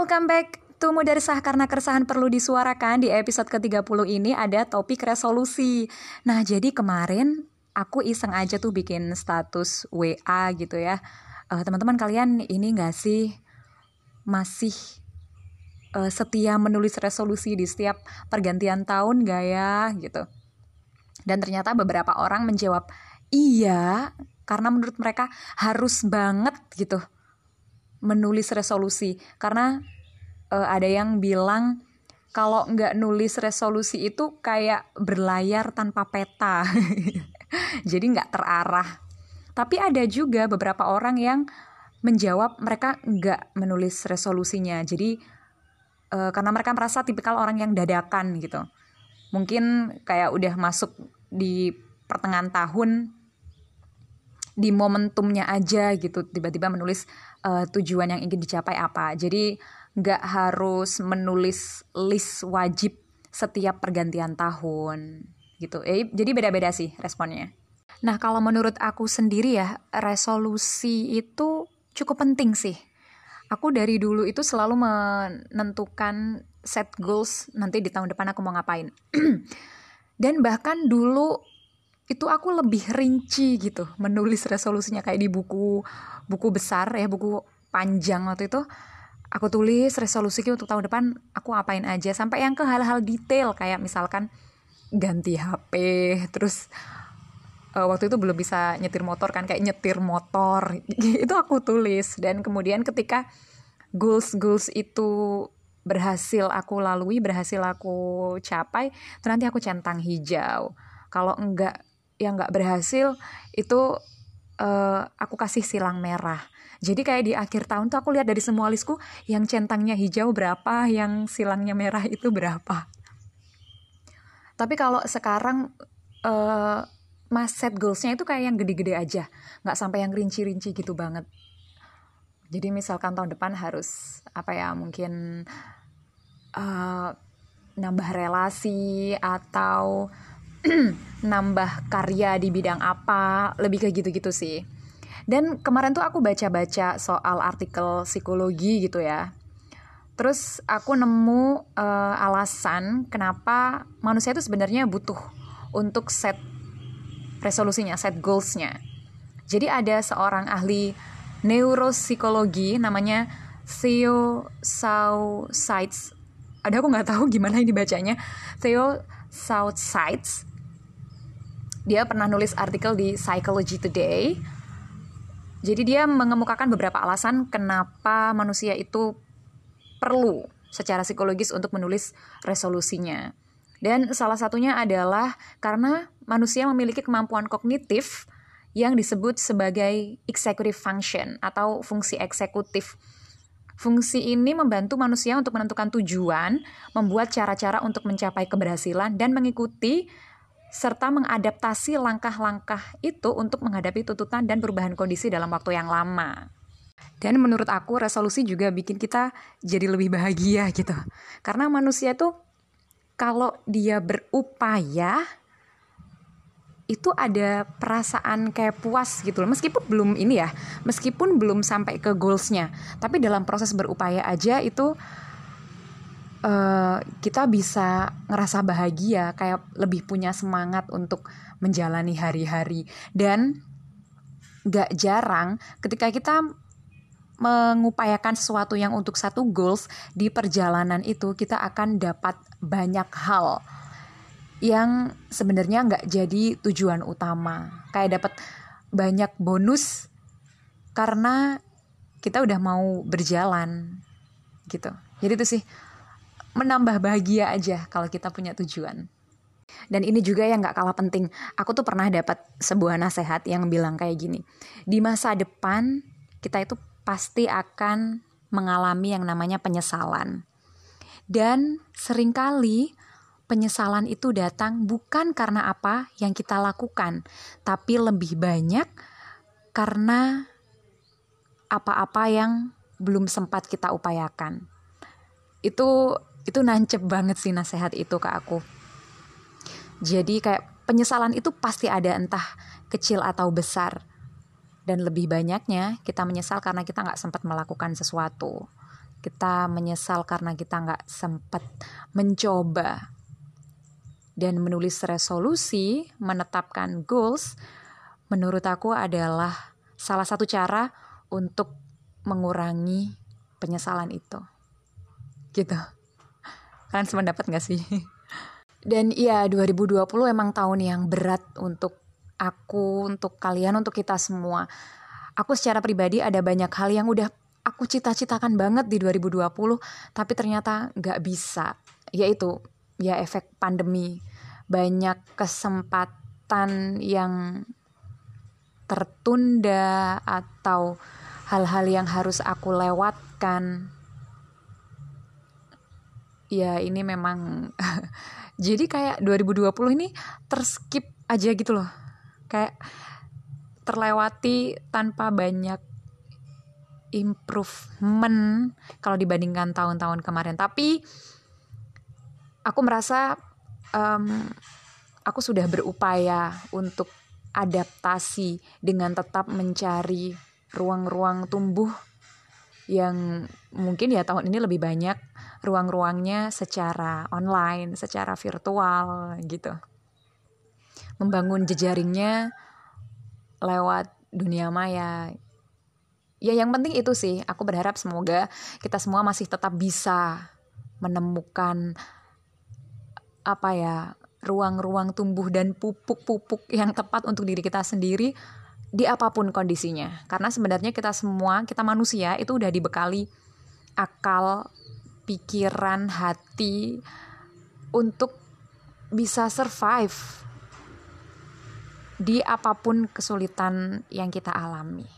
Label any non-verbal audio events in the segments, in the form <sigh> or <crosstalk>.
Welcome back to Muda Resah karena keresahan perlu disuarakan. Di episode ke-30 ini ada topik resolusi. Nah, jadi kemarin aku iseng aja tuh bikin status WA gitu ya. Uh, teman-teman kalian ini gak sih masih uh, setia menulis resolusi di setiap pergantian tahun gak ya gitu. Dan ternyata beberapa orang menjawab iya karena menurut mereka harus banget gitu menulis resolusi. Karena uh, ada yang bilang kalau nggak nulis resolusi itu kayak berlayar tanpa peta. <laughs> Jadi nggak terarah. Tapi ada juga beberapa orang yang menjawab mereka nggak menulis resolusinya. Jadi uh, karena mereka merasa tipikal orang yang dadakan gitu. Mungkin kayak udah masuk di pertengahan tahun di momentumnya aja gitu tiba-tiba menulis uh, tujuan yang ingin dicapai apa. Jadi nggak harus menulis list wajib setiap pergantian tahun gitu. Eh, jadi beda-beda sih responnya. Nah kalau menurut aku sendiri ya resolusi itu cukup penting sih. Aku dari dulu itu selalu menentukan set goals nanti di tahun depan aku mau ngapain. <clears throat> Dan bahkan dulu itu aku lebih rinci gitu menulis resolusinya. Kayak di buku buku besar ya buku panjang waktu itu aku tulis resolusiku untuk tahun depan aku apain aja. Sampai yang ke hal-hal detail kayak misalkan ganti HP terus uh, waktu itu belum bisa nyetir motor kan kayak nyetir motor. <laughs> Itu aku tulis. Dan kemudian ketika goals goals itu berhasil aku lalui berhasil aku capai nanti aku centang hijau. Kalau enggak yang nggak berhasil itu uh, aku kasih silang merah. Jadi kayak di akhir tahun tuh aku lihat dari semua listku yang centangnya hijau berapa, yang silangnya merah itu berapa. Tapi kalau sekarang uh, mas set goalsnya itu kayak yang gede-gede aja, nggak sampai yang rinci-rinci gitu banget. Jadi misalkan tahun depan harus apa ya mungkin uh, nambah relasi atau <clears throat> nambah karya di bidang apa lebih ke gitu-gitu sih. Dan kemarin tuh aku baca-baca soal artikel psikologi gitu ya. Terus aku nemu uh, alasan kenapa manusia itu sebenarnya butuh untuk set resolusinya set goalsnya. Jadi ada seorang ahli neuropsikologi namanya Theo Sites ada aku nggak tahu gimana ini bacanya. Theo Sites dia pernah nulis artikel di Psychology Today. Jadi dia mengemukakan beberapa alasan kenapa manusia itu perlu secara psikologis untuk menulis resolusinya. Dan salah satunya adalah karena manusia memiliki kemampuan kognitif yang disebut sebagai executive function atau fungsi eksekutif. Fungsi ini membantu manusia untuk menentukan tujuan, membuat cara-cara untuk mencapai keberhasilan, dan mengikuti serta mengadaptasi langkah-langkah itu untuk menghadapi tuntutan dan perubahan kondisi dalam waktu yang lama. Dan menurut aku resolusi juga bikin kita jadi lebih bahagia gitu. Karena manusia tuh kalau dia berupaya itu ada perasaan kayak puas gitu loh. Meskipun belum ini ya, meskipun belum sampai ke goalsnya. Tapi dalam proses berupaya aja itu uh, kita bisa ngerasa bahagia, kayak lebih punya semangat untuk menjalani hari-hari. Dan gak jarang ketika kita mengupayakan sesuatu yang untuk satu goals di perjalanan itu kita akan dapat banyak hal yang sebenarnya nggak jadi tujuan utama kayak dapat banyak bonus karena kita udah mau berjalan gitu jadi itu sih menambah bahagia aja kalau kita punya tujuan. Dan ini juga yang gak kalah penting. Aku tuh pernah dapat sebuah nasihat yang bilang kayak gini. Di masa depan kita itu pasti akan mengalami yang namanya penyesalan. Dan sering kali penyesalan itu datang bukan karena apa yang kita lakukan, tapi lebih banyak karena apa-apa yang belum sempat kita upayakan. Itu itu nancep banget sih nasihat itu ke aku jadi kayak penyesalan itu pasti ada entah kecil atau besar dan lebih banyaknya kita menyesal karena kita nggak sempat melakukan sesuatu kita menyesal karena kita nggak sempat mencoba dan menulis resolusi, menetapkan goals, menurut aku adalah salah satu cara untuk mengurangi penyesalan itu. Gitu. Kalian sependapat gak sih? <laughs> Dan iya 2020 emang tahun yang berat untuk aku, untuk kalian, untuk kita semua. Aku secara pribadi ada banyak hal yang udah aku cita-citakan banget di 2020, tapi ternyata gak bisa. Yaitu ya efek pandemi. Banyak kesempatan yang tertunda atau hal-hal yang harus aku lewatkan. Ya ini memang <laughs> jadi kayak 2020 ini terskip aja gitu loh. Kayak terlewati tanpa banyak improvement kalau dibandingkan tahun-tahun kemarin. Tapi aku merasa um, aku sudah berupaya untuk adaptasi dengan tetap mencari ruang-ruang tumbuh yang mungkin ya tahun ini lebih banyak ruang-ruangnya secara online, secara virtual gitu. Membangun jejaringnya lewat dunia maya. Ya yang penting itu sih, aku berharap semoga kita semua masih tetap bisa menemukan apa ya ruang-ruang tumbuh dan pupuk-pupuk yang tepat untuk diri kita sendiri di apa pun kondisinya. Karena sebenarnya kita semua, kita manusia itu udah dibekali akal, pikiran, hati untuk bisa survive di apa pun kesulitan yang kita alami.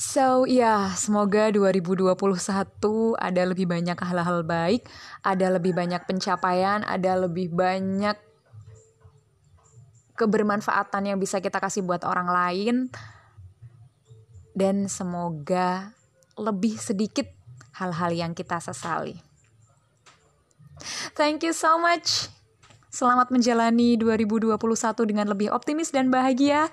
So, ya, yeah, semoga 2021 ada lebih banyak hal-hal baik, ada lebih banyak pencapaian, ada lebih banyak kebermanfaatan yang bisa kita kasih buat orang lain dan semoga lebih sedikit hal-hal yang kita sesali. Thank you so much. Selamat menjalani 2021 dengan lebih optimis dan bahagia.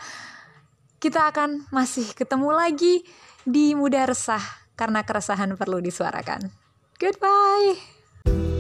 Kita akan masih ketemu lagi di Muda Resah karena keresahan perlu disuarakan. Goodbye.